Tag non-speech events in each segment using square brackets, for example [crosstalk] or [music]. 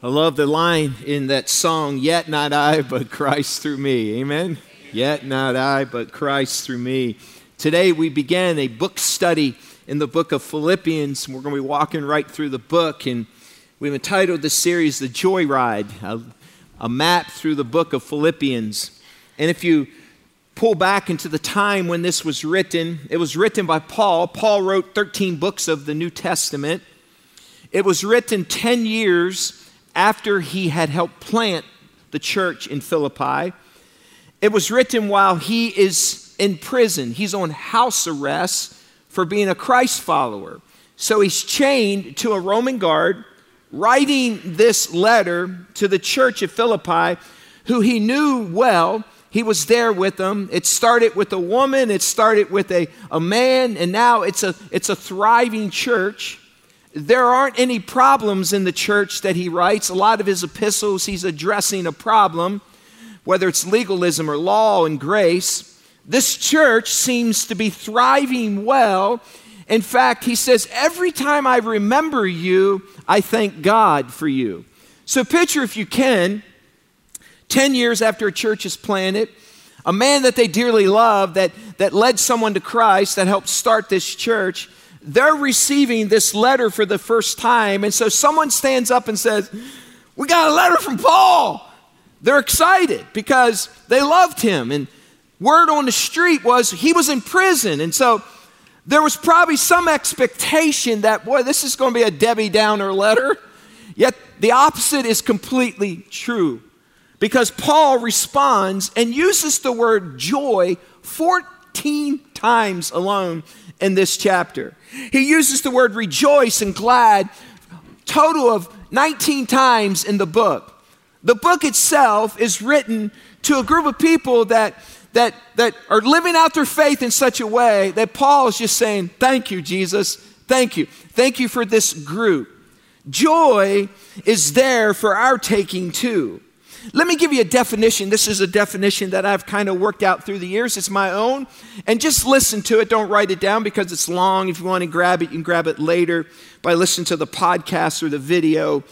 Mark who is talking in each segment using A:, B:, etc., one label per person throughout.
A: I love the line in that song, Yet not I, but Christ through me. Amen? Yet not I, but Christ through me. Today we began a book study in the book of Philippians. We're going to be walking right through the book, and we've entitled this series The Joyride, a, a map through the book of Philippians. And if you pull back into the time when this was written, it was written by Paul. Paul wrote 13 books of the New Testament. It was written 10 years after he had helped plant the church in Philippi. It was written while he is in prison. He's on house arrest for being a Christ follower. So he's chained to a Roman guard, writing this letter to the church of Philippi, who he knew well. He was there with them. It started with a woman, it started with a, a man, and now it's a, it's a thriving church there aren't any problems in the church that he writes. A lot of his epistles, he's addressing a problem, whether it's legalism or law and grace. This church seems to be thriving well. In fact, he says, Every time I remember you, I thank God for you. So, picture if you can, 10 years after a church is planted, a man that they dearly love, that, that led someone to Christ, that helped start this church they're receiving this letter for the first time. And so someone stands up and says, We got a letter from Paul. They're excited because they loved him. And word on the street was he was in prison. And so there was probably some expectation that, boy, this is going to be a Debbie Downer letter. Yet the opposite is completely true because Paul responds and uses the word joy 14 times alone in this chapter. He uses the word rejoice and glad, total of 19 times in the book. The book itself is written to a group of people that, that, that are living out their faith in such a way that Paul is just saying, Thank you, Jesus. Thank you. Thank you for this group. Joy is there for our taking too. Let me give you a definition. This is a definition that I've kind of worked out through the years. It's my own. And just listen to it. Don't write it down because it's long. If you want to grab it, you can grab it later by listening to the podcast or the video.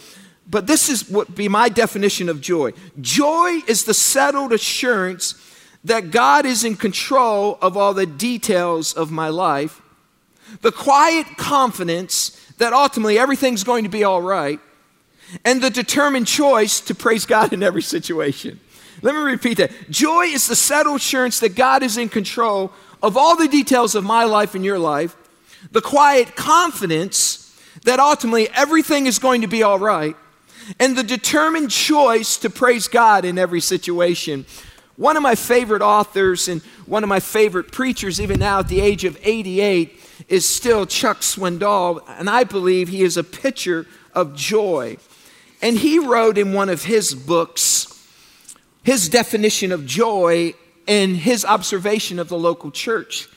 A: But this is what be my definition of joy. Joy is the settled assurance that God is in control of all the details of my life. The quiet confidence that ultimately everything's going to be all right and the determined choice to praise God in every situation. Let me repeat that. Joy is the settled assurance that God is in control of all the details of my life and your life, the quiet confidence that ultimately everything is going to be all right, and the determined choice to praise God in every situation. One of my favorite authors and one of my favorite preachers, even now at the age of 88, is still Chuck Swindoll, and I believe he is a picture of joy. And he wrote in one of his books his definition of joy and his observation of the local church.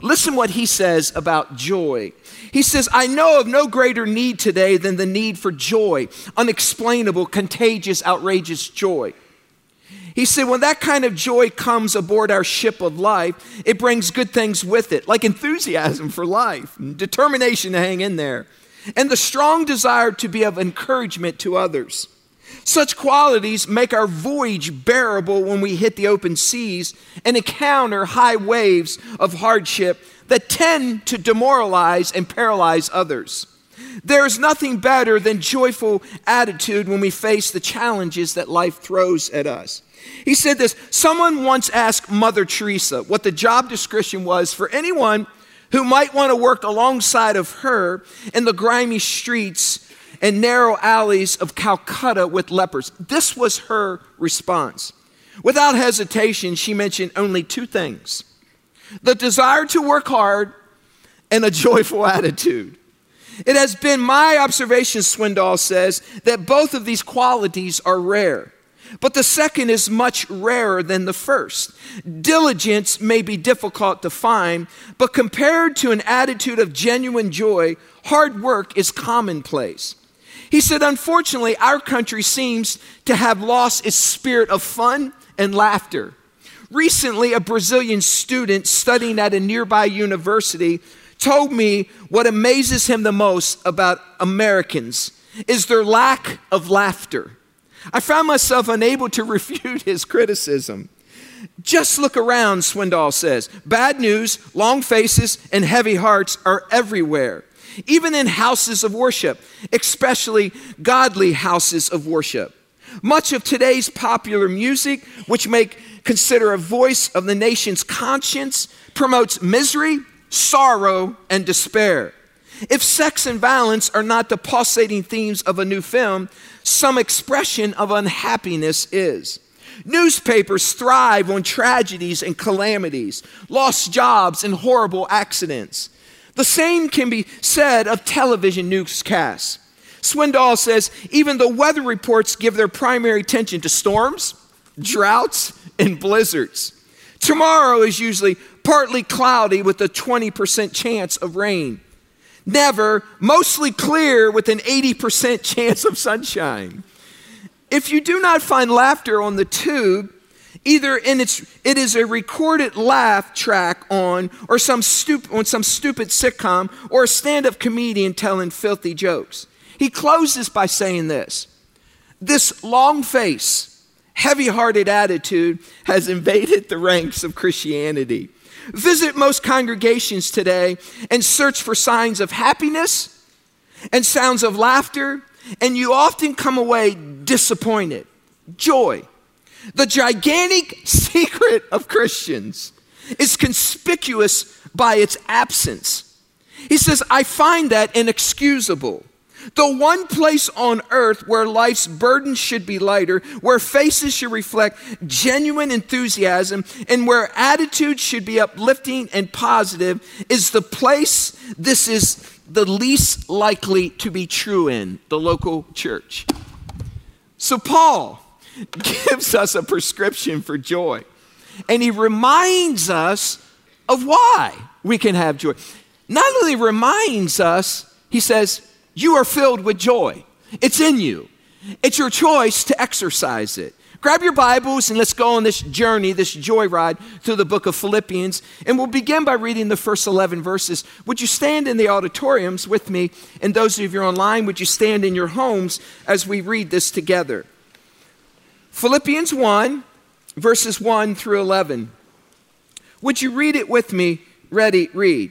A: Listen what he says about joy. He says, I know of no greater need today than the need for joy, unexplainable, contagious, outrageous joy. He said, when that kind of joy comes aboard our ship of life, it brings good things with it, like enthusiasm for life, determination to hang in there, and the strong desire to be of encouragement to others. Such qualities make our voyage bearable when we hit the open seas and encounter high waves of hardship that tend to demoralize and paralyze others. There is nothing better than joyful attitude when we face the challenges that life throws at us. He said this someone once asked Mother Teresa what the job description was for anyone who might want to work alongside of her in the grimy streets and narrow alleys of Calcutta with lepers. This was her response. Without hesitation, she mentioned only two things the desire to work hard and a joyful attitude. It has been my observation, Swindoll says, that both of these qualities are rare. But the second is much rarer than the first. Diligence may be difficult to find, but compared to an attitude of genuine joy, hard work is commonplace. He said, unfortunately, our country seems to have lost its spirit of fun and laughter. Recently, a Brazilian student studying at a nearby university told me what amazes him the most about Americans is their lack of laughter. I found myself unable to [laughs] refute his criticism. Just look around, Swindoll says. Bad news, long faces, and heavy hearts are everywhere, even in houses of worship, especially godly houses of worship. Much of today's popular music, which make consider a voice of the nation's conscience, promotes misery, sorrow, and despair. If sex and violence are not the pulsating themes of a new film, some expression of unhappiness is. Newspapers thrive on tragedies and calamities, lost jobs, and horrible accidents. The same can be said of television newscasts. Swindoll says even the weather reports give their primary attention to storms, droughts, and blizzards. Tomorrow is usually partly cloudy with a 20% chance of rain. Never mostly clear with an 80% [laughs] chance of sunshine. If you do not find laughter on the tube, either in its it is a recorded laugh track on or some stup- on some stupid sitcom or a stand-up comedian telling filthy jokes. He closes by saying this. This long face, heavy-hearted attitude has invaded the ranks of Christianity. Visit most congregations today and search for signs of happiness and sounds of laughter, and you often come away disappointed. Joy. The gigantic [laughs] secret of Christians is conspicuous by its absence. He says, I find that inexcusable. The one place on earth where life's burdens should be lighter, where faces should reflect genuine enthusiasm, and where attitudes should be uplifting and positive is the place this is the least likely to be true in the local church. So, Paul [laughs] gives us a prescription for joy, and he reminds us of why we can have joy. Not only reminds us, he says, you are filled with joy. It's in you. It's your choice to exercise it. Grab your Bibles and let's go on this journey, this joyride through the book of Philippians. And we'll begin by reading the first 11 verses. Would you stand in the auditoriums with me? And those of you online, would you stand in your homes as we read this together? Philippians 1, verses 1 through 11. Would you read it with me? Ready, read.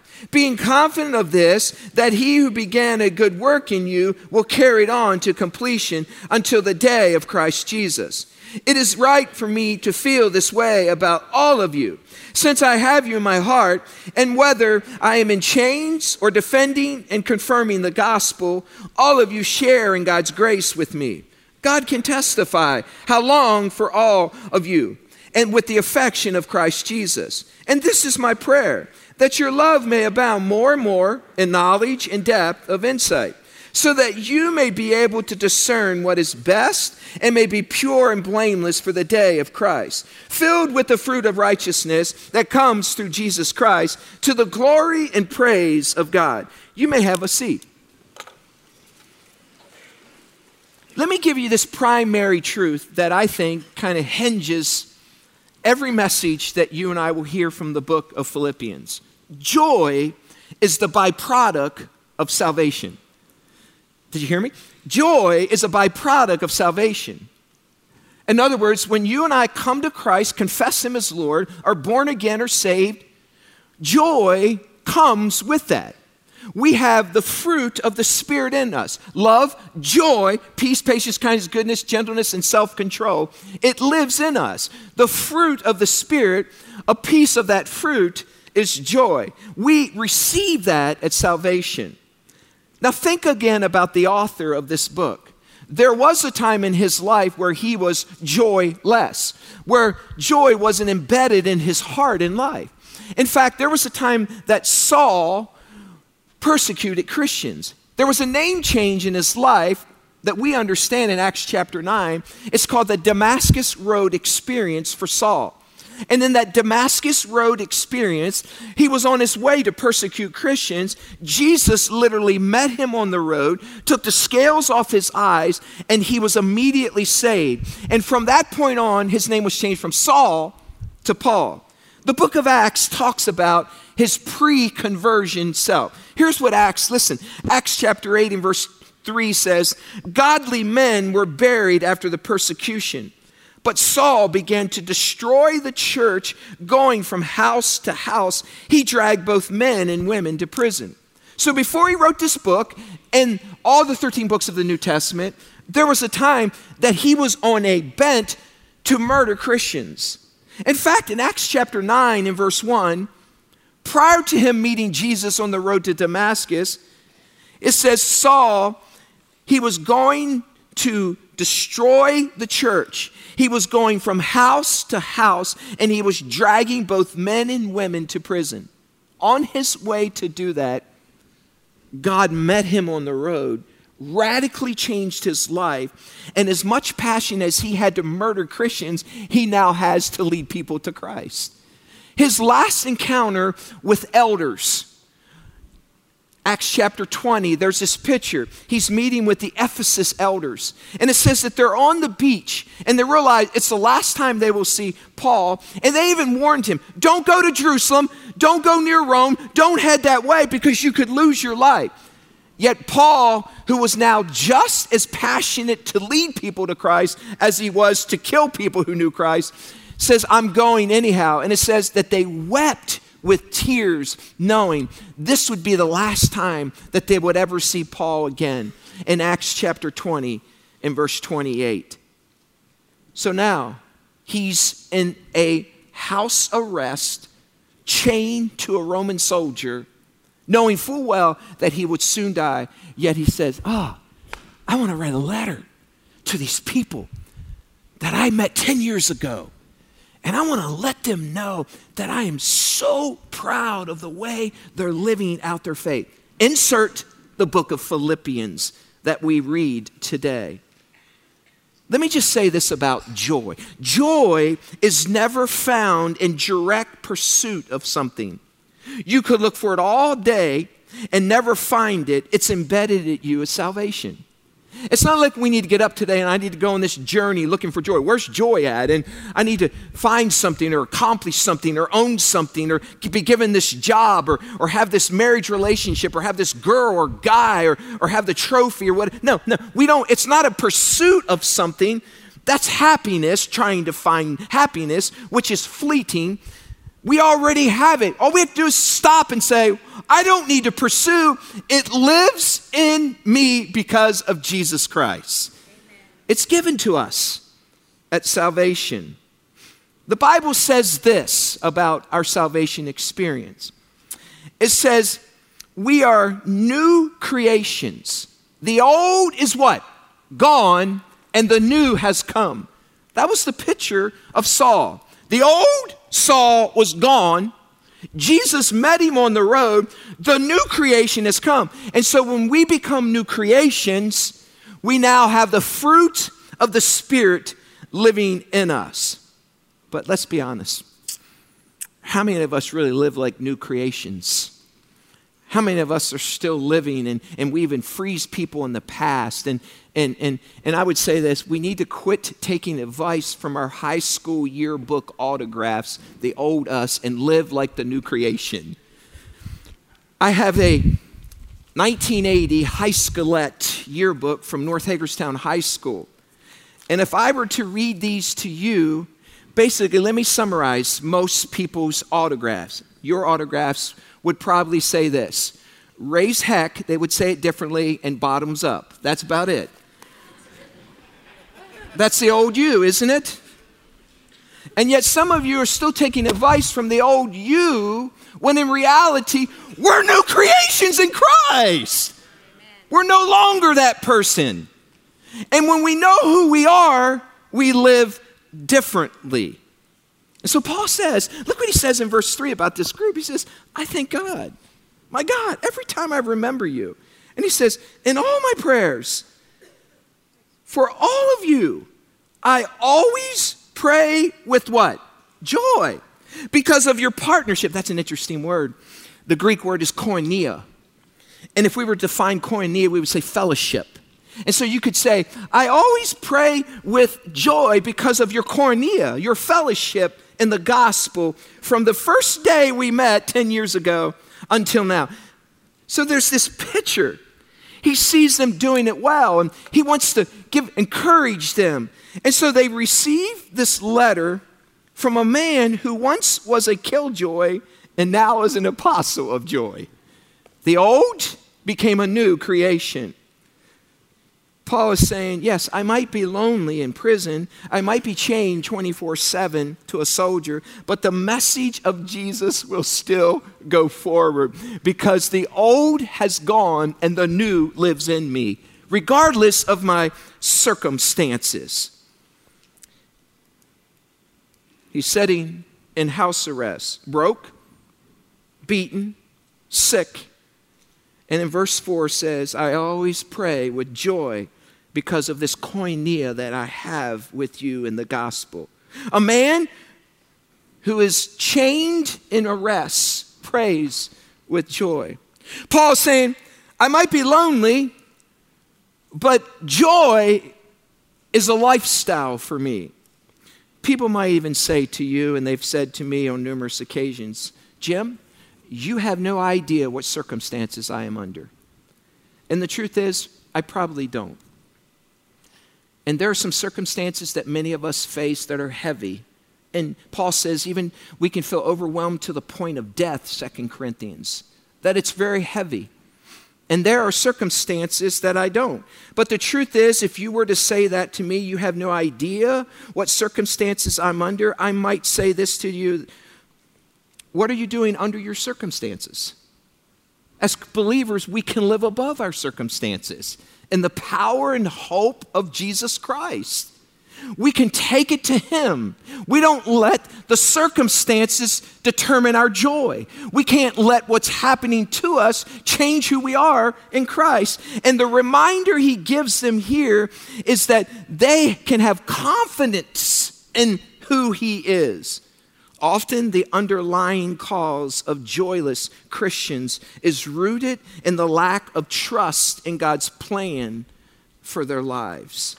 A: being confident of this, that he who began a good work in you will carry it on to completion until the day of Christ Jesus. It is right for me to feel this way about all of you, since I have you in my heart, and whether I am in chains or defending and confirming the gospel, all of you share in God's grace with me. God can testify how long for all of you, and with the affection of Christ Jesus. And this is my prayer that your love may abound more and more in knowledge and depth of insight, so that you may be able to discern what is best and may be pure and blameless for the day of Christ, filled with the fruit of righteousness that comes through Jesus Christ to the glory and praise of God. You may have a seat. Let me give you this primary truth that I think kind of hinges every message that you and I will hear from the book of Philippians joy is the byproduct of salvation. Did you hear me? Joy is a byproduct of salvation. In other words, when you and I come to Christ, confess Him as Lord, are born again or saved, joy comes with that. We have the fruit of the Spirit in us love, joy, peace, patience, kindness, goodness, gentleness, and self control. It lives in us. The fruit of the Spirit, a piece of that fruit is joy. We receive that at salvation. Now, think again about the author of this book. There was a time in his life where he was joyless, where joy wasn't embedded in his heart and life. In fact, there was a time that Saul persecuted Christians. There was a name change in his life that we understand in Acts chapter 9. It's called the Damascus Road experience for Saul. And in that Damascus Road experience, he was on his way to persecute Christians. Jesus literally met him on the road, took the scales off his eyes, and he was immediately saved. And from that point on, his name was changed from Saul to Paul. The book of Acts talks about his pre conversion self. Here's what Acts, listen, Acts chapter 8 and verse 3 says, Godly men were buried after the persecution. But Saul began to destroy the church, going from house to house. He dragged both men and women to prison. So before he wrote this book and all the 13 books of the New Testament, there was a time that he was on a bent to murder Christians. In fact, in Acts chapter 9 and verse 1, prior to him meeting Jesus on the road to Damascus, it says Saul, he was going to destroy the church. He was going from house to house and he was dragging both men and women to prison. On his way to do that, God met him on the road, radically changed his life, and as much passion as he had to murder Christians, he now has to lead people to Christ. His last encounter with elders Acts chapter 20, there's this picture. He's meeting with the Ephesus elders. And it says that they're on the beach and they realize it's the last time they will see Paul. And they even warned him don't go to Jerusalem, don't go near Rome, don't head that way because you could lose your life. Yet Paul, who was now just as passionate to lead people to Christ as he was to kill people who knew Christ, says, I'm going anyhow. And it says that they wept with tears, knowing this would be the last time that they would ever see Paul again in Acts chapter 20 and verse 28. So now he's in a house arrest, chained to a Roman soldier, knowing full well that he would soon die. Yet he says, Ah, oh, I want to write a letter to these people that I met 10 years ago and I want to let them know that I am so proud of the way they're living out their faith. Insert the book of Philippians that we read today. Let me just say this about joy joy is never found in direct pursuit of something. You could look for it all day and never find it, it's embedded in you as salvation. It's not like we need to get up today and I need to go on this journey looking for joy. Where's joy at? And I need to find something or accomplish something or own something or be given this job or, or have this marriage relationship or have this girl or guy or, or have the trophy or what. No, no, we don't. It's not a pursuit of something. That's happiness, trying to find happiness, which is fleeting. We already have it. All we have to do is stop and say, I don't need to pursue. It lives in me because of Jesus Christ. Amen. It's given to us at salvation. The Bible says this about our salvation experience it says, We are new creations. The old is what? Gone, and the new has come. That was the picture of Saul. The old Saul was gone. Jesus met him on the road. The new creation has come. And so when we become new creations, we now have the fruit of the Spirit living in us. But let's be honest. How many of us really live like new creations? How many of us are still living and, and we even freeze people in the past? And, and, and, and I would say this we need to quit taking advice from our high school yearbook autographs, the old us, and live like the new creation. I have a 1980 high schoolette yearbook from North Hagerstown High School. And if I were to read these to you, basically, let me summarize most people's autographs. Your autographs would probably say this raise heck, they would say it differently, and bottoms up. That's about it. That's the old you, isn't it? And yet, some of you are still taking advice from the old you when in reality, we're new creations in Christ. We're no longer that person. And when we know who we are, we live differently. And so Paul says, look what he says in verse 3 about this group. He says, I thank God. My God, every time I remember you. And he says, in all my prayers, For all of you, I always pray with what? Joy. Because of your partnership. That's an interesting word. The Greek word is koinonia. And if we were to define koinonia, we would say fellowship. And so you could say, I always pray with joy because of your koinonia, your fellowship in the gospel from the first day we met 10 years ago until now. So there's this picture. He sees them doing it well and he wants to give encourage them. And so they receive this letter from a man who once was a killjoy and now is an apostle of joy. The old became a new creation. Paul is saying, Yes, I might be lonely in prison. I might be chained 24 7 to a soldier, but the message of Jesus will still go forward because the old has gone and the new lives in me, regardless of my circumstances. He's sitting in house arrest, broke, beaten, sick. And in verse 4 says, I always pray with joy because of this koinonia that I have with you in the gospel. A man who is chained in arrest prays with joy. Paul is saying, I might be lonely, but joy is a lifestyle for me. People might even say to you, and they've said to me on numerous occasions, Jim, you have no idea what circumstances I am under. And the truth is, I probably don't. And there are some circumstances that many of us face that are heavy. And Paul says, even we can feel overwhelmed to the point of death, Second Corinthians, that it's very heavy. And there are circumstances that I don't. But the truth is, if you were to say that to me, you have no idea what circumstances I'm under, I might say this to you What are you doing under your circumstances? As believers, we can live above our circumstances in the power and hope of Jesus Christ. We can take it to Him. We don't let the circumstances determine our joy. We can't let what's happening to us change who we are in Christ. And the reminder He gives them here is that they can have confidence in who He is. Often, the underlying cause of joyless Christians is rooted in the lack of trust in God's plan for their lives.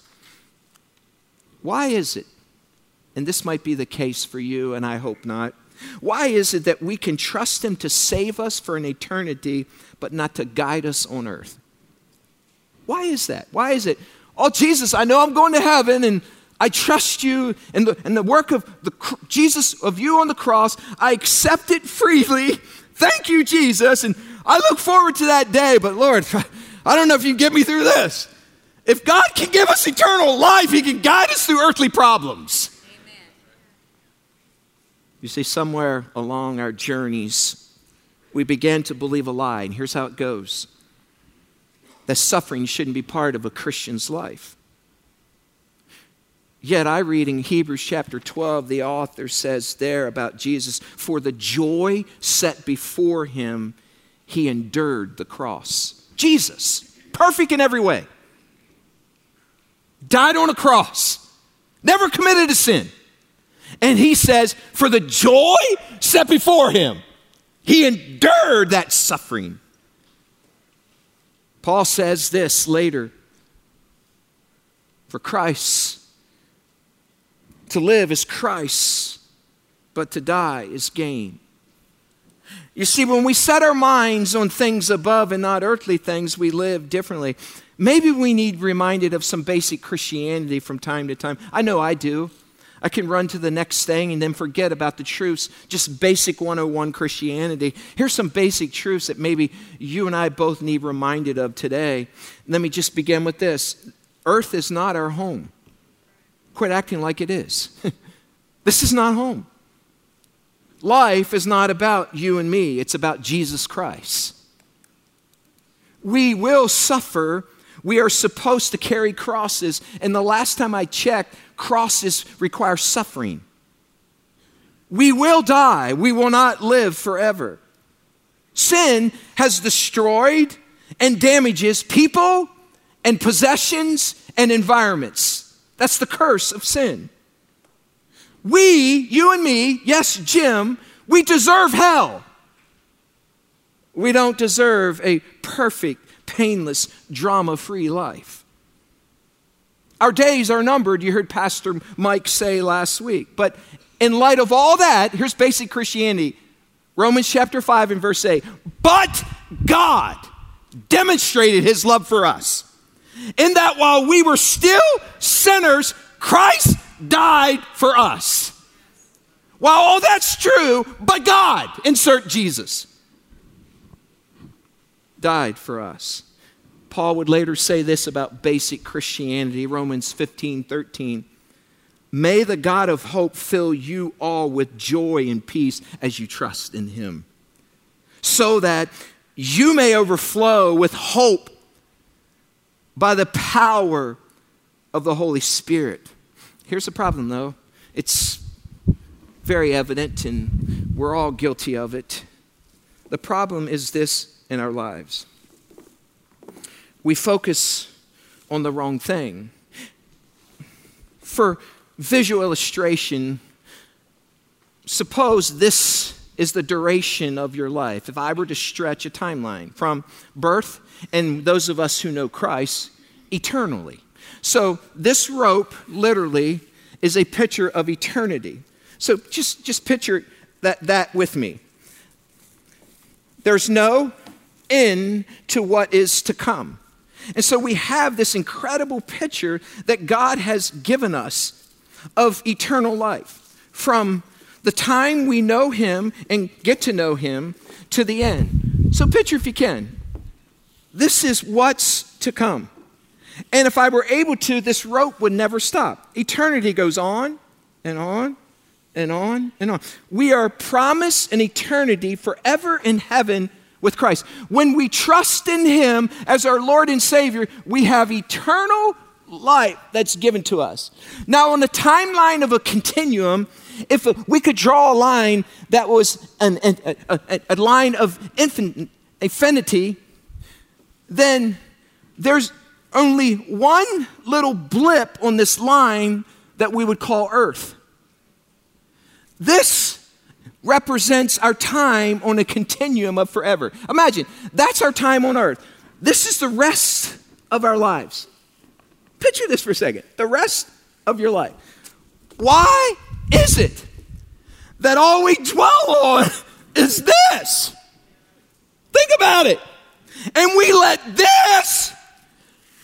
A: Why is it, and this might be the case for you, and I hope not, why is it that we can trust Him to save us for an eternity, but not to guide us on earth? Why is that? Why is it? Oh, Jesus, I know I'm going to heaven, and I trust you and the, and the work of the, Jesus, of you on the cross. I accept it freely. Thank you, Jesus. And I look forward to that day. But Lord, [laughs] I don't know if you can get me through this. If God can give us eternal life, He can guide us through earthly problems. Amen. You see, somewhere along our journeys, we began to believe a lie. And here's how it goes that suffering shouldn't be part of a Christian's life. Yet I read in Hebrews chapter 12, the author says there about Jesus, for the joy set before him, he endured the cross. Jesus, perfect in every way, died on a cross, never committed a sin. And he says, for the joy set before him, he endured that suffering. Paul says this later for Christ to live is Christ, but to die is gain. You see, when we set our minds on things above and not earthly things, we live differently. Maybe we need reminded of some basic Christianity from time to time. I know I do. I can run to the next thing and then forget about the truths, just basic 101 Christianity. Here's some basic truths that maybe you and I both need reminded of today. Let me just begin with this Earth is not our home. Quit acting like it is. [laughs] this is not home. Life is not about you and me, it's about Jesus Christ. We will suffer. We are supposed to carry crosses. And the last time I checked, crosses require suffering. We will die. We will not live forever. Sin has destroyed and damages people and possessions and environments. That's the curse of sin. We, you and me, yes, Jim, we deserve hell. We don't deserve a perfect, painless, drama free life. Our days are numbered, you heard Pastor Mike say last week. But in light of all that, here's basic Christianity Romans chapter 5 and verse 8. But God demonstrated his love for us in that while we were still sinners, Christ died for us. While all that's true, but God, insert Jesus, died for us. Paul would later say this about basic Christianity, Romans 15 13. May the God of hope fill you all with joy and peace as you trust in him, so that you may overflow with hope by the power of the Holy Spirit. Here's the problem, though it's very evident, and we're all guilty of it. The problem is this in our lives we focus on the wrong thing. For visual illustration, suppose this is the duration of your life. If I were to stretch a timeline from birth, and those of us who know Christ, eternally. So this rope literally is a picture of eternity. So just, just picture that, that with me. There's no end to what is to come. And so we have this incredible picture that God has given us of eternal life from the time we know Him and get to know Him to the end. So picture if you can. This is what's to come. And if I were able to, this rope would never stop. Eternity goes on and on and on and on. We are promised an eternity forever in heaven with Christ. When we trust in Him as our Lord and Savior, we have eternal life that's given to us. Now, on the timeline of a continuum, if we could draw a line that was an, a, a, a, line of infinity, then there's only one little blip on this line that we would call Earth. This represents our time on a continuum of forever. Imagine, that's our time on Earth. This is the rest of our lives. Picture this for a second the rest of your life. Why is it that all we dwell on is this? Think about it. And we let this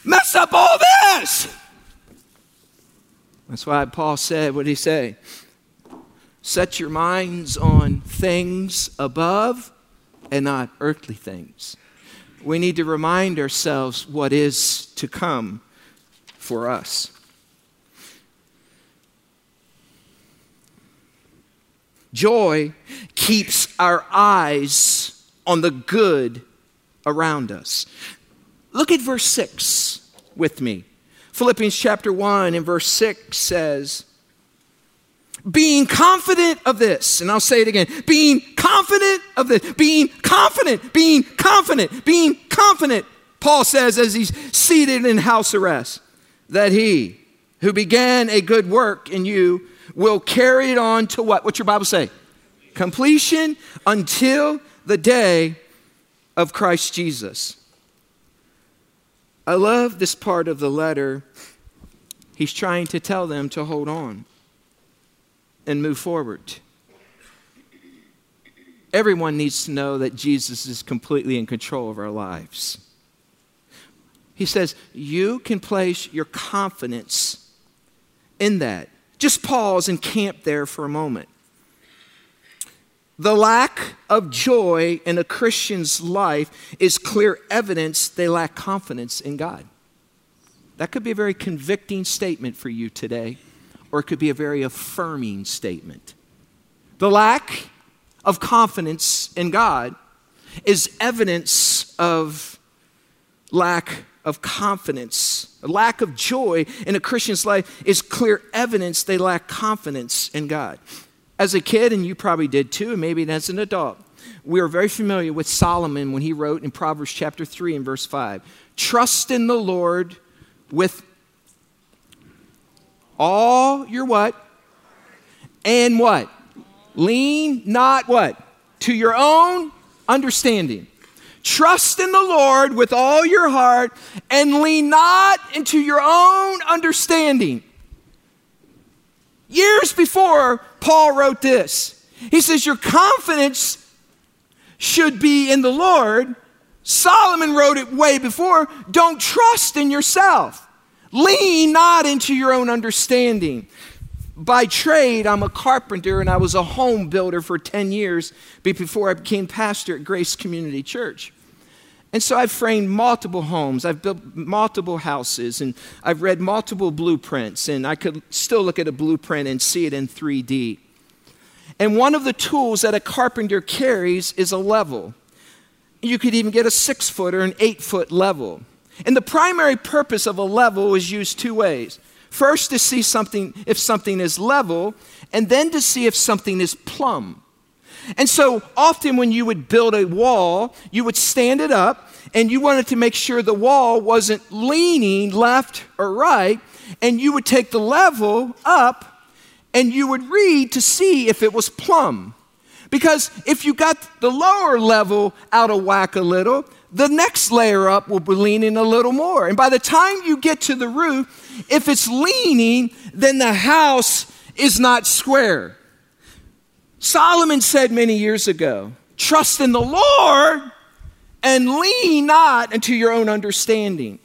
A: mess up all this. That's why Paul said, what he say? Set your minds on things above and not earthly things. We need to remind ourselves what is to come for us. Joy keeps our eyes on the good around us. Look at verse 6 with me. Philippians chapter 1 and verse 6 says, being confident of this, and I'll say it again being confident of this, being confident, being confident, being confident, Paul says as he's seated in house arrest, that he who began a good work in you will carry it on to what? What's your Bible say? Completion until the day of Christ Jesus. I love this part of the letter. He's trying to tell them to hold on and move forward. Everyone needs to know that Jesus is completely in control of our lives. He says, You can place your confidence in that. Just pause and camp there for a moment. The lack of joy in a Christian's life is clear evidence they lack confidence in God. That could be a very convicting statement for you today or it could be a very affirming statement. The lack of confidence in God is evidence of lack of confidence. A lack of joy in a Christian's life is clear evidence they lack confidence in God. As a kid, and you probably did too, and maybe as an adult, we are very familiar with Solomon when he wrote in Proverbs chapter 3 and verse 5 Trust in the Lord with all your what? And what? Lean not what? To your own understanding. Trust in the Lord with all your heart and lean not into your own understanding. Years before Paul wrote this, he says, Your confidence should be in the Lord. Solomon wrote it way before. Don't trust in yourself. Lean not into your own understanding. By trade, I'm a carpenter and I was a home builder for 10 years before I became pastor at Grace Community Church. And so I've framed multiple homes, I've built multiple houses, and I've read multiple blueprints, and I could still look at a blueprint and see it in 3D. And one of the tools that a carpenter carries is a level. You could even get a six foot or an eight foot level. And the primary purpose of a level is used two ways. First, to see something if something is level, and then to see if something is plumb. And so often when you would build a wall, you would stand it up and you wanted to make sure the wall wasn't leaning left or right, and you would take the level up and you would read to see if it was plumb. Because if you got the lower level out of whack a little, the next layer up will be leaning a little more. And by the time you get to the roof, if it's leaning, then the house is not square. Solomon said many years ago, Trust in the Lord and lean not into your own understanding.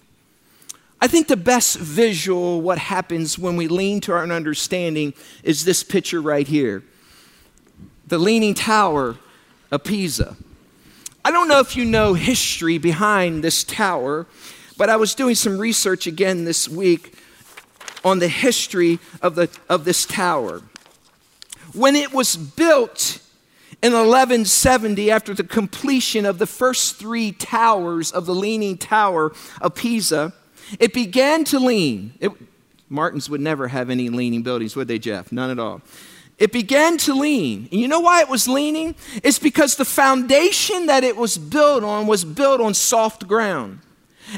A: I think the best visual, what happens when we lean to our own understanding, is this picture right here the Leaning Tower of Pisa. I don't know if you know history behind this tower, but I was doing some research again this week on the history of, the, of this tower. When it was built in 1170, after the completion of the first three towers of the Leaning Tower of Pisa, it began to lean. It, Martins would never have any leaning buildings, would they, Jeff? None at all. It began to lean. And you know why it was leaning? It's because the foundation that it was built on was built on soft ground.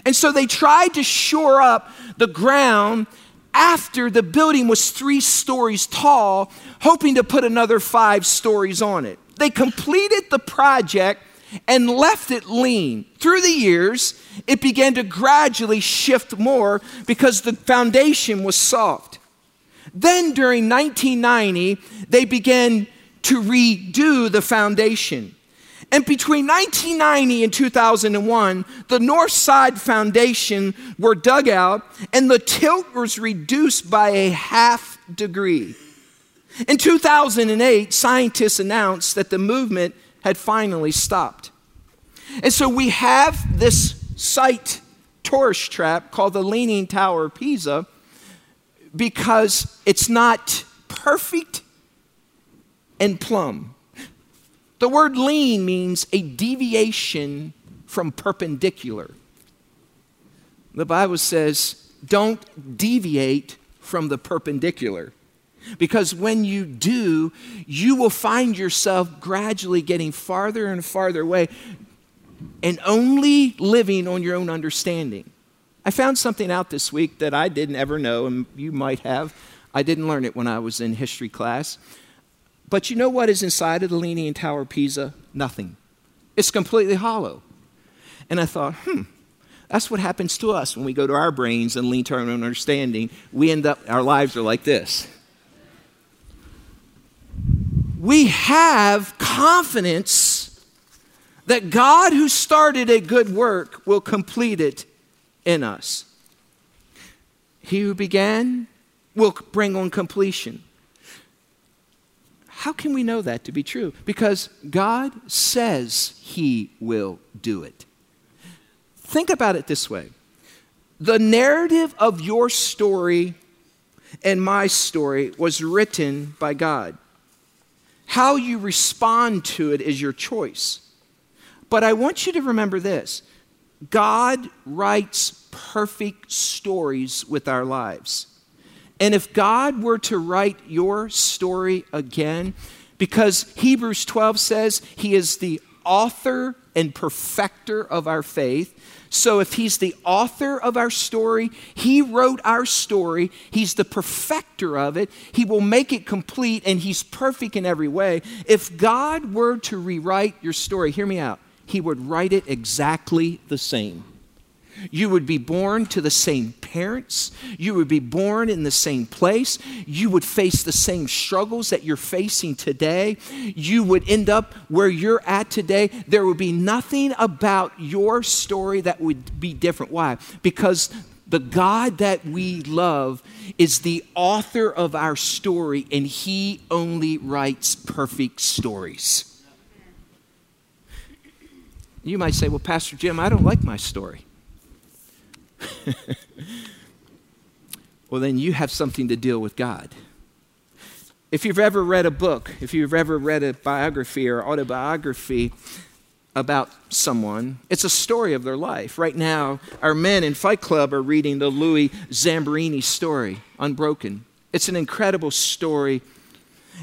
A: And so they tried to shore up the ground after the building was three stories tall, hoping to put another five stories on it. They completed the project and left it lean. Through the years, it began to gradually shift more because the foundation was soft. Then during 1990, they began to redo the foundation. And between 1990 and 2001, the north side foundation were dug out and the tilt was reduced by a half degree. In 2008, scientists announced that the movement had finally stopped. And so we have this site tourist trap called the Leaning Tower of Pisa because it's not perfect and plumb. The word lean means a deviation from perpendicular. The Bible says, don't deviate from the perpendicular. Because when you do, you will find yourself gradually getting farther and farther away and only living on your own understanding. I found something out this week that I didn't ever know, and you might have. I didn't learn it when I was in history class. But you know what is inside of the Leaning Tower of Pisa? Nothing. It's completely hollow. And I thought, hmm, that's what happens to us when we go to our brains and lean to our own understanding. We end up, our lives are like this. We have confidence that God, who started a good work, will complete it in us. He who began will bring on completion. How can we know that to be true? Because God says He will do it. Think about it this way the narrative of your story and my story was written by God. How you respond to it is your choice. But I want you to remember this God writes perfect stories with our lives. And if God were to write your story again, because Hebrews 12 says he is the author and perfecter of our faith. So, if He's the author of our story, He wrote our story, He's the perfecter of it, He will make it complete, and He's perfect in every way. If God were to rewrite your story, hear me out, He would write it exactly the same. You would be born to the same parents. You would be born in the same place. You would face the same struggles that you're facing today. You would end up where you're at today. There would be nothing about your story that would be different. Why? Because the God that we love is the author of our story, and He only writes perfect stories. You might say, Well, Pastor Jim, I don't like my story. [laughs] well, then you have something to deal with God. If you've ever read a book, if you've ever read a biography or autobiography about someone, it's a story of their life. Right now, our men in Fight Club are reading the Louis Zamperini story, Unbroken. It's an incredible story.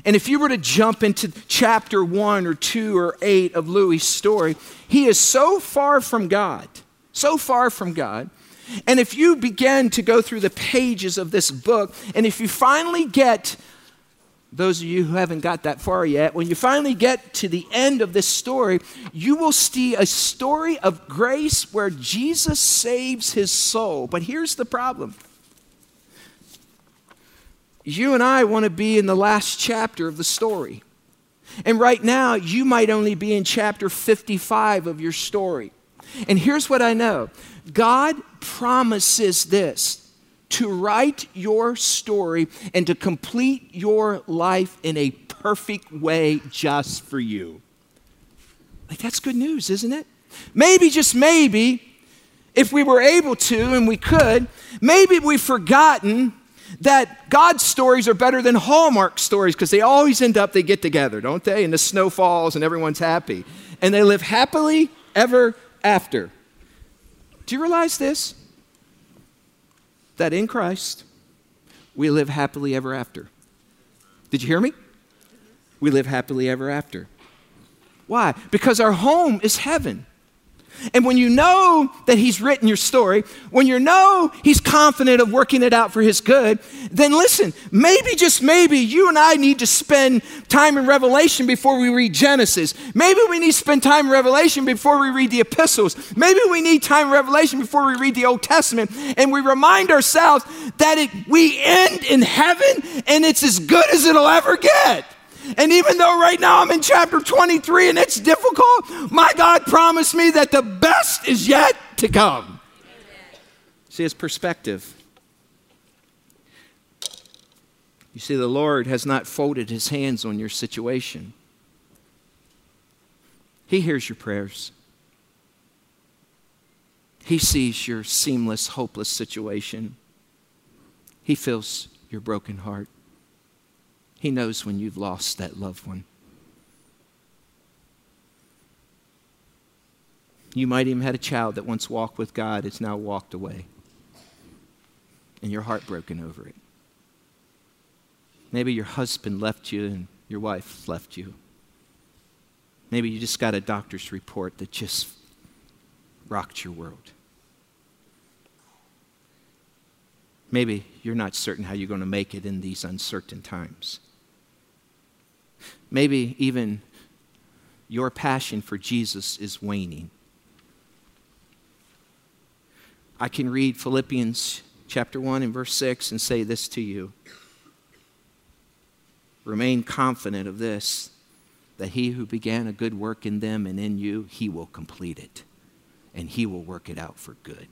A: And if you were to jump into chapter one or two or eight of Louis' story, he is so far from God, so far from God, and if you begin to go through the pages of this book, and if you finally get, those of you who haven't got that far yet, when you finally get to the end of this story, you will see a story of grace where Jesus saves his soul. But here's the problem you and I want to be in the last chapter of the story. And right now, you might only be in chapter 55 of your story. And here's what I know God promises this to write your story and to complete your life in a perfect way just for you. Like, that's good news, isn't it? Maybe, just maybe, if we were able to and we could, maybe we've forgotten that God's stories are better than Hallmark stories because they always end up, they get together, don't they? And the snow falls and everyone's happy. And they live happily ever after. Do you realize this? That in Christ, we live happily ever after. Did you hear me? We live happily ever after. Why? Because our home is heaven. And when you know that He's written your story, when you know He's confident of working it out for His good, then listen, maybe, just maybe, you and I need to spend time in Revelation before we read Genesis. Maybe we need to spend time in Revelation before we read the epistles. Maybe we need time in Revelation before we read the Old Testament. And we remind ourselves that it, we end in heaven and it's as good as it'll ever get. And even though right now I'm in chapter 23 and it's difficult, my God promised me that the best is yet to come. See his perspective. You see, the Lord has not folded his hands on your situation. He hears your prayers. He sees your seamless, hopeless situation. He feels your broken heart. He knows when you've lost that loved one. You might even had a child that once walked with God, has now walked away. And you're heartbroken over it. Maybe your husband left you and your wife left you. Maybe you just got a doctor's report that just rocked your world. Maybe you're not certain how you're going to make it in these uncertain times. Maybe even your passion for Jesus is waning. I can read Philippians chapter 1 and verse 6 and say this to you. Remain confident of this, that he who began a good work in them and in you, he will complete it, and he will work it out for good.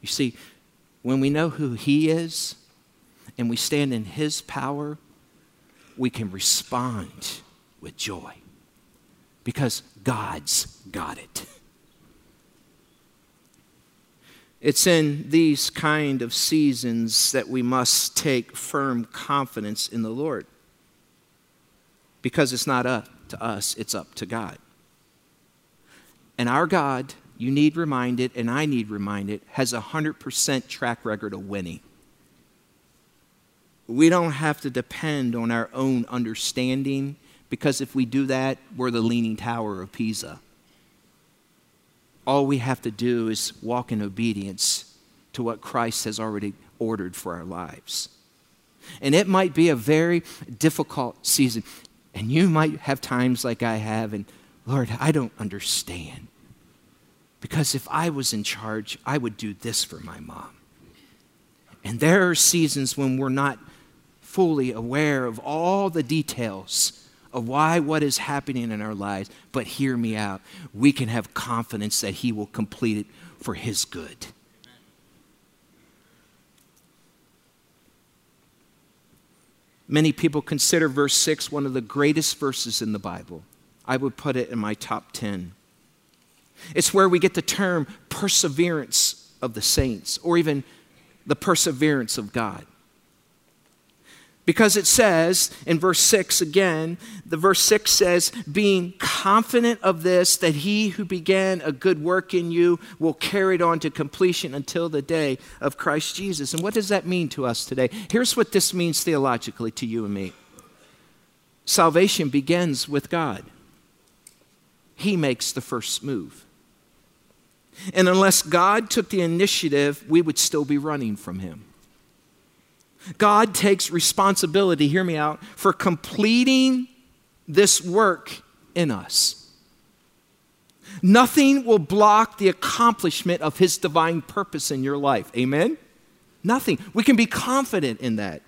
A: You see, when we know who he is and we stand in his power, we can respond with joy because God's got it. It's in these kind of seasons that we must take firm confidence in the Lord because it's not up to us, it's up to God. And our God, you need reminded, and I need reminded, has a 100% track record of winning. We don't have to depend on our own understanding Because if we do that, we're the leaning tower of Pisa. All we have to do is walk in obedience to what Christ has already ordered for our lives. And it might be a very difficult season. And you might have times like I have, and Lord, I don't understand. Because if I was in charge, I would do this for my mom. And there are seasons when we're not fully aware of all the details of why what is happening in our lives. But hear me out. We can have confidence that He will complete it for His good. Many people consider verse 6 one of the greatest verses in the Bible. I would put it in my top 10. It's where we get the term perseverance of the saints, or even the perseverance of God. Because it says in verse 6 again, the verse 6 says, being confident of this, that he who began a good work in you will carry it on to completion until the day of Christ Jesus. And what does that mean to us today? Here's what this means theologically to you and me salvation begins with God, He makes the first move. And unless God took the initiative, we would still be running from Him. God takes responsibility, hear me out, for completing this work in us. Nothing will block the accomplishment of His divine purpose in your life. Amen? Nothing. We can be confident in that.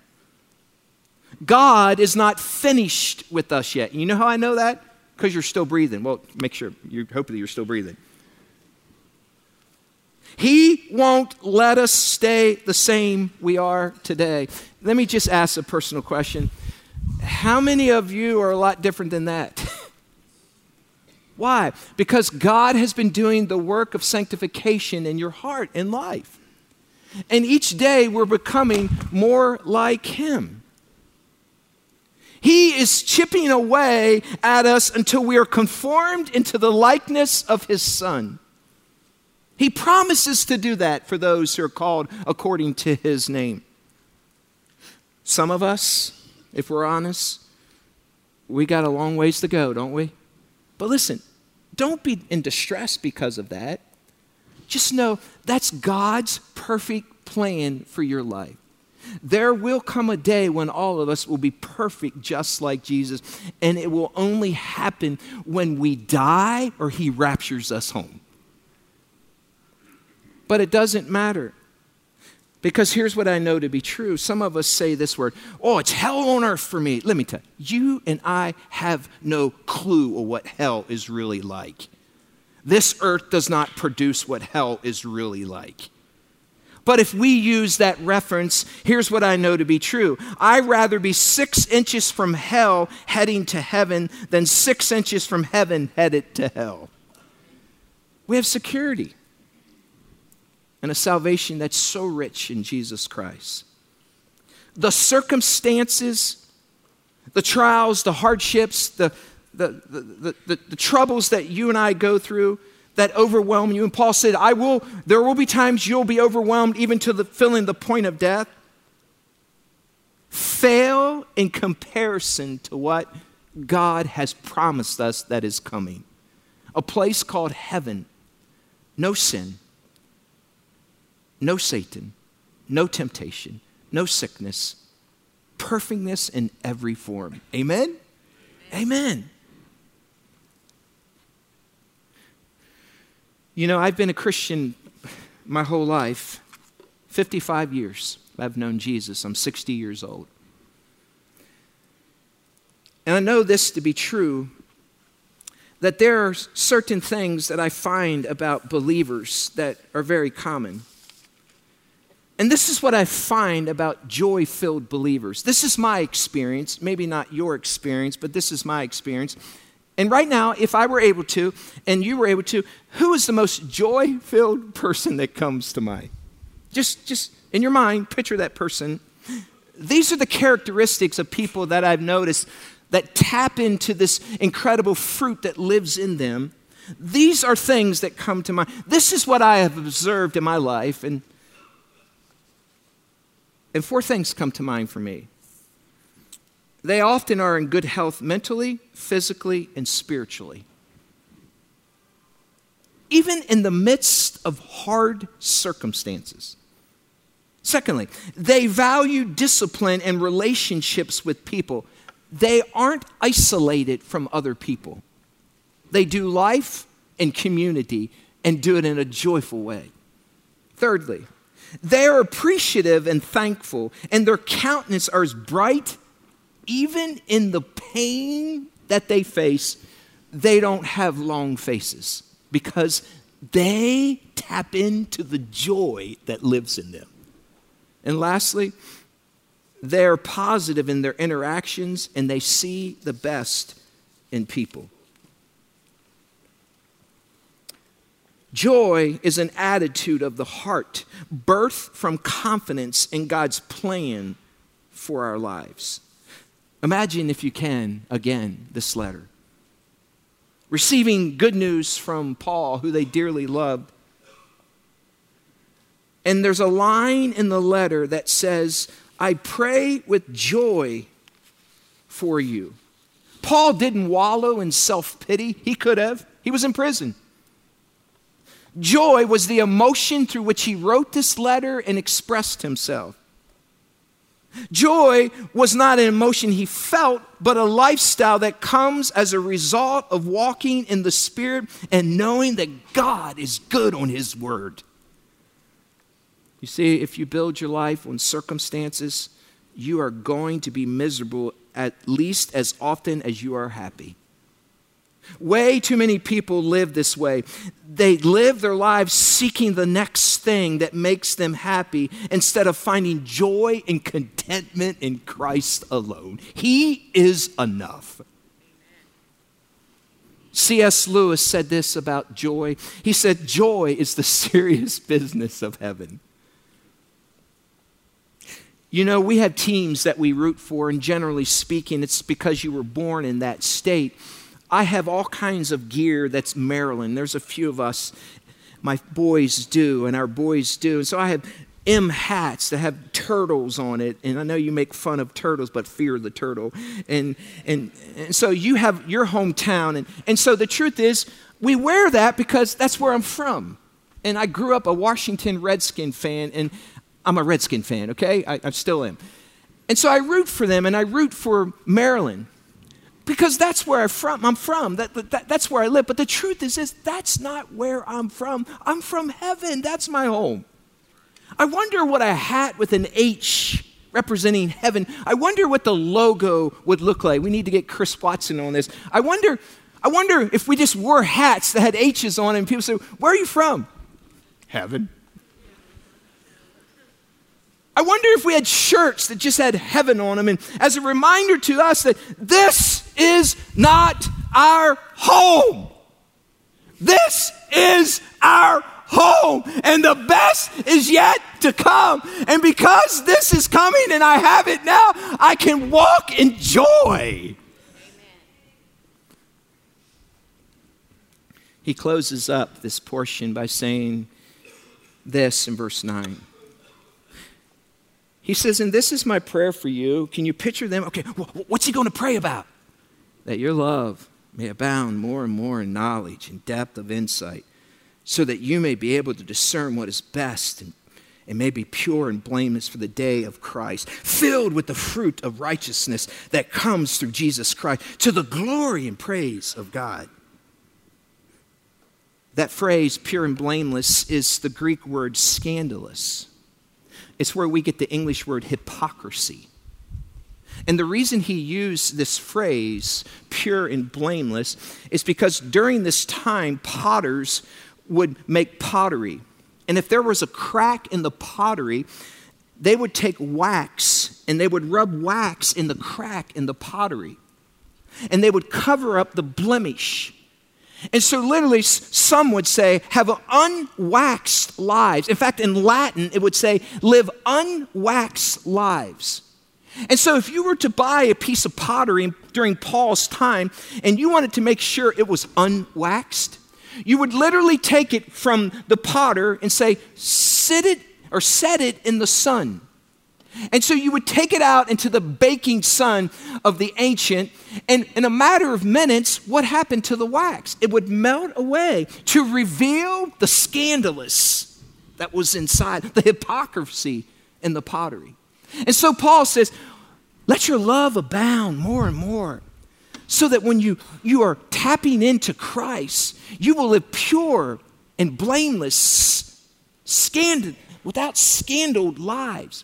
A: God is not finished with us yet. You know how I know that? Because you're still breathing. Well, make sure you hope that you're still breathing. He won't let us stay the same we are today. Let me just ask a personal question. How many of you are a lot different than that? [laughs] Why? Because God has been doing the work of sanctification in your heart and life. And each day we're becoming more like Him. He is chipping away at us until we are conformed into the likeness of His Son. He promises to do that for those who are called according to his name. Some of us, if we're honest, we got a long ways to go, don't we? But listen, don't be in distress because of that. Just know that's God's perfect plan for your life. There will come a day when all of us will be perfect just like Jesus, and it will only happen when we die or he raptures us home. But it doesn't matter. Because here's what I know to be true. Some of us say this word, oh, it's hell on earth for me. Let me tell you, you and I have no clue of what hell is really like. This earth does not produce what hell is really like. But if we use that reference, here's what I know to be true. I'd rather be six inches from hell heading to heaven than six inches from heaven headed to hell. We have security and a salvation that's so rich in Jesus Christ. The circumstances, the trials, the hardships, the, the, the, the, the troubles that you and I go through that overwhelm you. And Paul said, I will, there will be times you'll be overwhelmed even to the filling the point of death. Fail in comparison to what God has promised us that is coming. A place called heaven. No sin, no Satan, no temptation, no sickness, perfectness in every form. Amen? Amen. You know, I've been a Christian my whole life 55 years. I've known Jesus. I'm 60 years old. And I know this to be true that there are certain things that I find about believers that are very common. And this is what I find about joy filled believers. This is my experience, maybe not your experience, but this is my experience. And right now, if I were able to, and you were able to, who is the most joy filled person that comes to mind? Just, just in your mind, picture that person. These are the characteristics of people that I've noticed that tap into this incredible fruit that lives in them. These are things that come to mind. This is what I have observed in my life. And and four things come to mind for me. they often are in good health mentally, physically, and spiritually. Even in the midst of hard circumstances. Secondly, they value discipline and relationships with people. They aren't isolated from other people. They do life in community and do it in a joyful way. Thirdly, they are appreciative and thankful, and their countenance are as bright, even in the pain that they face. They don't have long faces because they tap into the joy that lives in them. And lastly, they're positive in their interactions and they see the best in people. Joy is an attitude of the heart, birth from confidence in God's plan for our lives. Imagine, if you can, again, this letter. Receiving good news from Paul, who they dearly loved. And there's a line in the letter that says, I pray with joy for you. Paul didn't wallow in self pity. He could have, he was in prison. Joy was the emotion through which he wrote this letter and expressed himself. Joy was not an emotion he felt, but a lifestyle that comes as a result of walking in the Spirit and knowing that God is good on His word. You see, if you build your life on circumstances, you are going to be miserable at least as often as you are happy. Way too many people live this way. They live their lives seeking the next thing that makes them happy instead of finding joy and contentment in Christ alone. He is enough. C.S. Lewis said this about joy. He said, Joy is the [laughs] serious business of heaven. You know, we have teams that we root for, and generally speaking, it's because you were born in that state. I have all kinds of gear that's Maryland. There's a few of us, my boys do, and our boys do. And so I have M hats that have turtles on it. And I know you make fun of turtles, but fear the turtle. And, and, and so you have your hometown. And, and so the truth is, we wear that because that's where I'm from. And I grew up a Washington Redskin fan, and I'm a Redskin fan, okay? I, I still am. And so I root for them, and I root for Maryland because that's where I'm from. I'm from. That, that, that's where I live. But the truth is, is that's not where I'm from. I'm from heaven. That's my home. I wonder what a hat with an H representing heaven. I wonder what the logo would look like. We need to get Chris Watson on this. I wonder, I wonder if we just wore hats that had H's on and people say, Where are you from? Heaven. I wonder if we had shirts that just had heaven on them, and as a reminder to us that this is not our home. This is our home, and the best is yet to come. And because this is coming and I have it now, I can walk in joy. He closes up this portion by saying this in verse 9. He says, And this is my prayer for you. Can you picture them? Okay, what's he going to pray about? That your love may abound more and more in knowledge and depth of insight, so that you may be able to discern what is best and, and may be pure and blameless for the day of Christ, filled with the fruit of righteousness that comes through Jesus Christ, to the glory and praise of God. That phrase, pure and blameless, is the Greek word scandalous. It's where we get the English word hypocrisy. And the reason he used this phrase, pure and blameless, is because during this time, potters would make pottery. And if there was a crack in the pottery, they would take wax and they would rub wax in the crack in the pottery. And they would cover up the blemish and so, literally, some would say, have unwaxed lives. In fact, in Latin, it would say, live unwaxed lives. And so, if you were to buy a piece of pottery during Paul's time and you wanted to make sure it was unwaxed, you would literally take it from the potter and say, sit it or set it in the sun. And so you would take it out into the baking sun of the ancient, and in a matter of minutes, what happened to the wax? It would melt away to reveal the scandalous that was inside, the hypocrisy in the pottery. And so Paul says, let your love abound more and more, so that when you, you are tapping into Christ, you will live pure and blameless, scandal, without scandaled lives.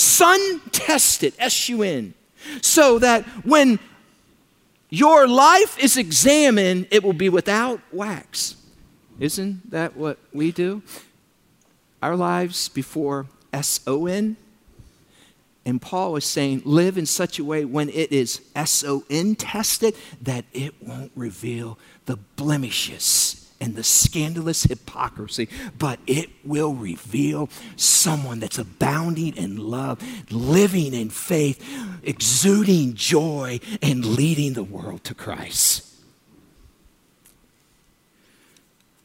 A: Sun tested, S U N, so that when your life is examined, it will be without wax. Isn't that what we do? Our lives before S O N and Paul is saying, live in such a way when it is S O N tested that it won't reveal the blemishes and the scandalous hypocrisy, but it will reveal someone that's abounding in love, living in faith, exuding joy, and leading the world to Christ.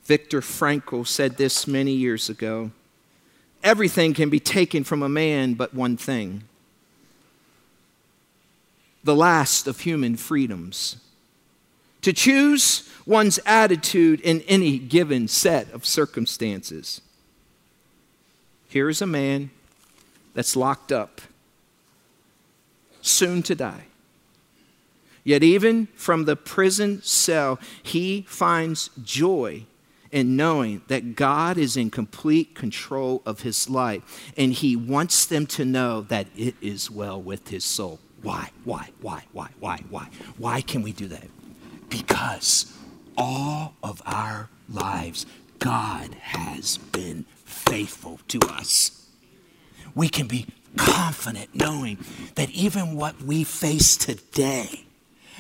A: Viktor Frankl said this many years ago. Everything can be taken from a man but one thing the last of human freedoms. To choose one's attitude in any given set of circumstances. Here is a man that's locked up, soon to die. Yet, even from the prison cell, he finds joy in knowing that God is in complete control of his life, and he wants them to know that it is well with his soul. Why? Why? Why? Why? Why? Why? Why can we do that? Because all of our lives, God has been faithful to us. We can be confident knowing that even what we face today,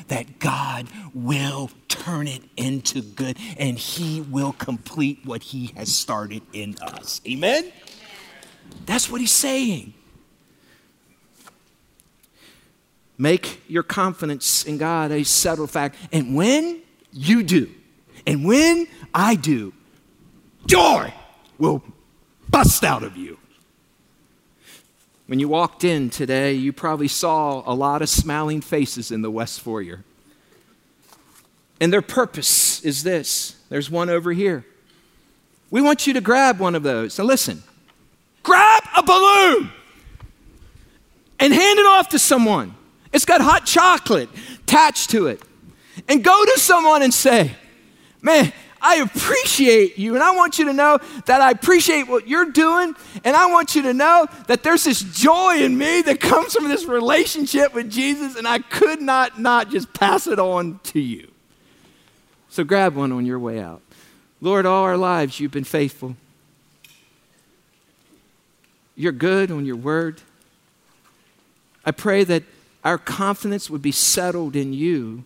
A: that God will turn it into good and He will complete what He has started in us. Amen? That's what He's saying. Make your confidence in God a settled fact. And when you do, and when I do, joy will bust out of you. When you walked in today, you probably saw a lot of smiling faces in the West Foyer. And their purpose is this there's one over here. We want you to grab one of those. Now, listen grab a balloon and hand it off to someone. It's got hot chocolate attached to it. And go to someone and say, Man, I appreciate you, and I want you to know that I appreciate what you're doing, and I want you to know that there's this joy in me that comes from this relationship with Jesus, and I could not not just pass it on to you. So grab one on your way out. Lord, all our lives you've been faithful. You're good on your word. I pray that our confidence would be settled in you,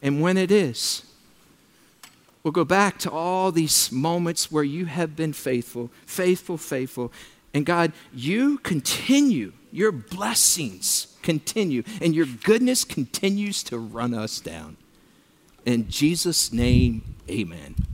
A: and when it is, We'll go back to all these moments where you have been faithful, faithful, faithful. And God, you continue, your blessings continue, and your goodness continues to run us down. In Jesus' name, amen.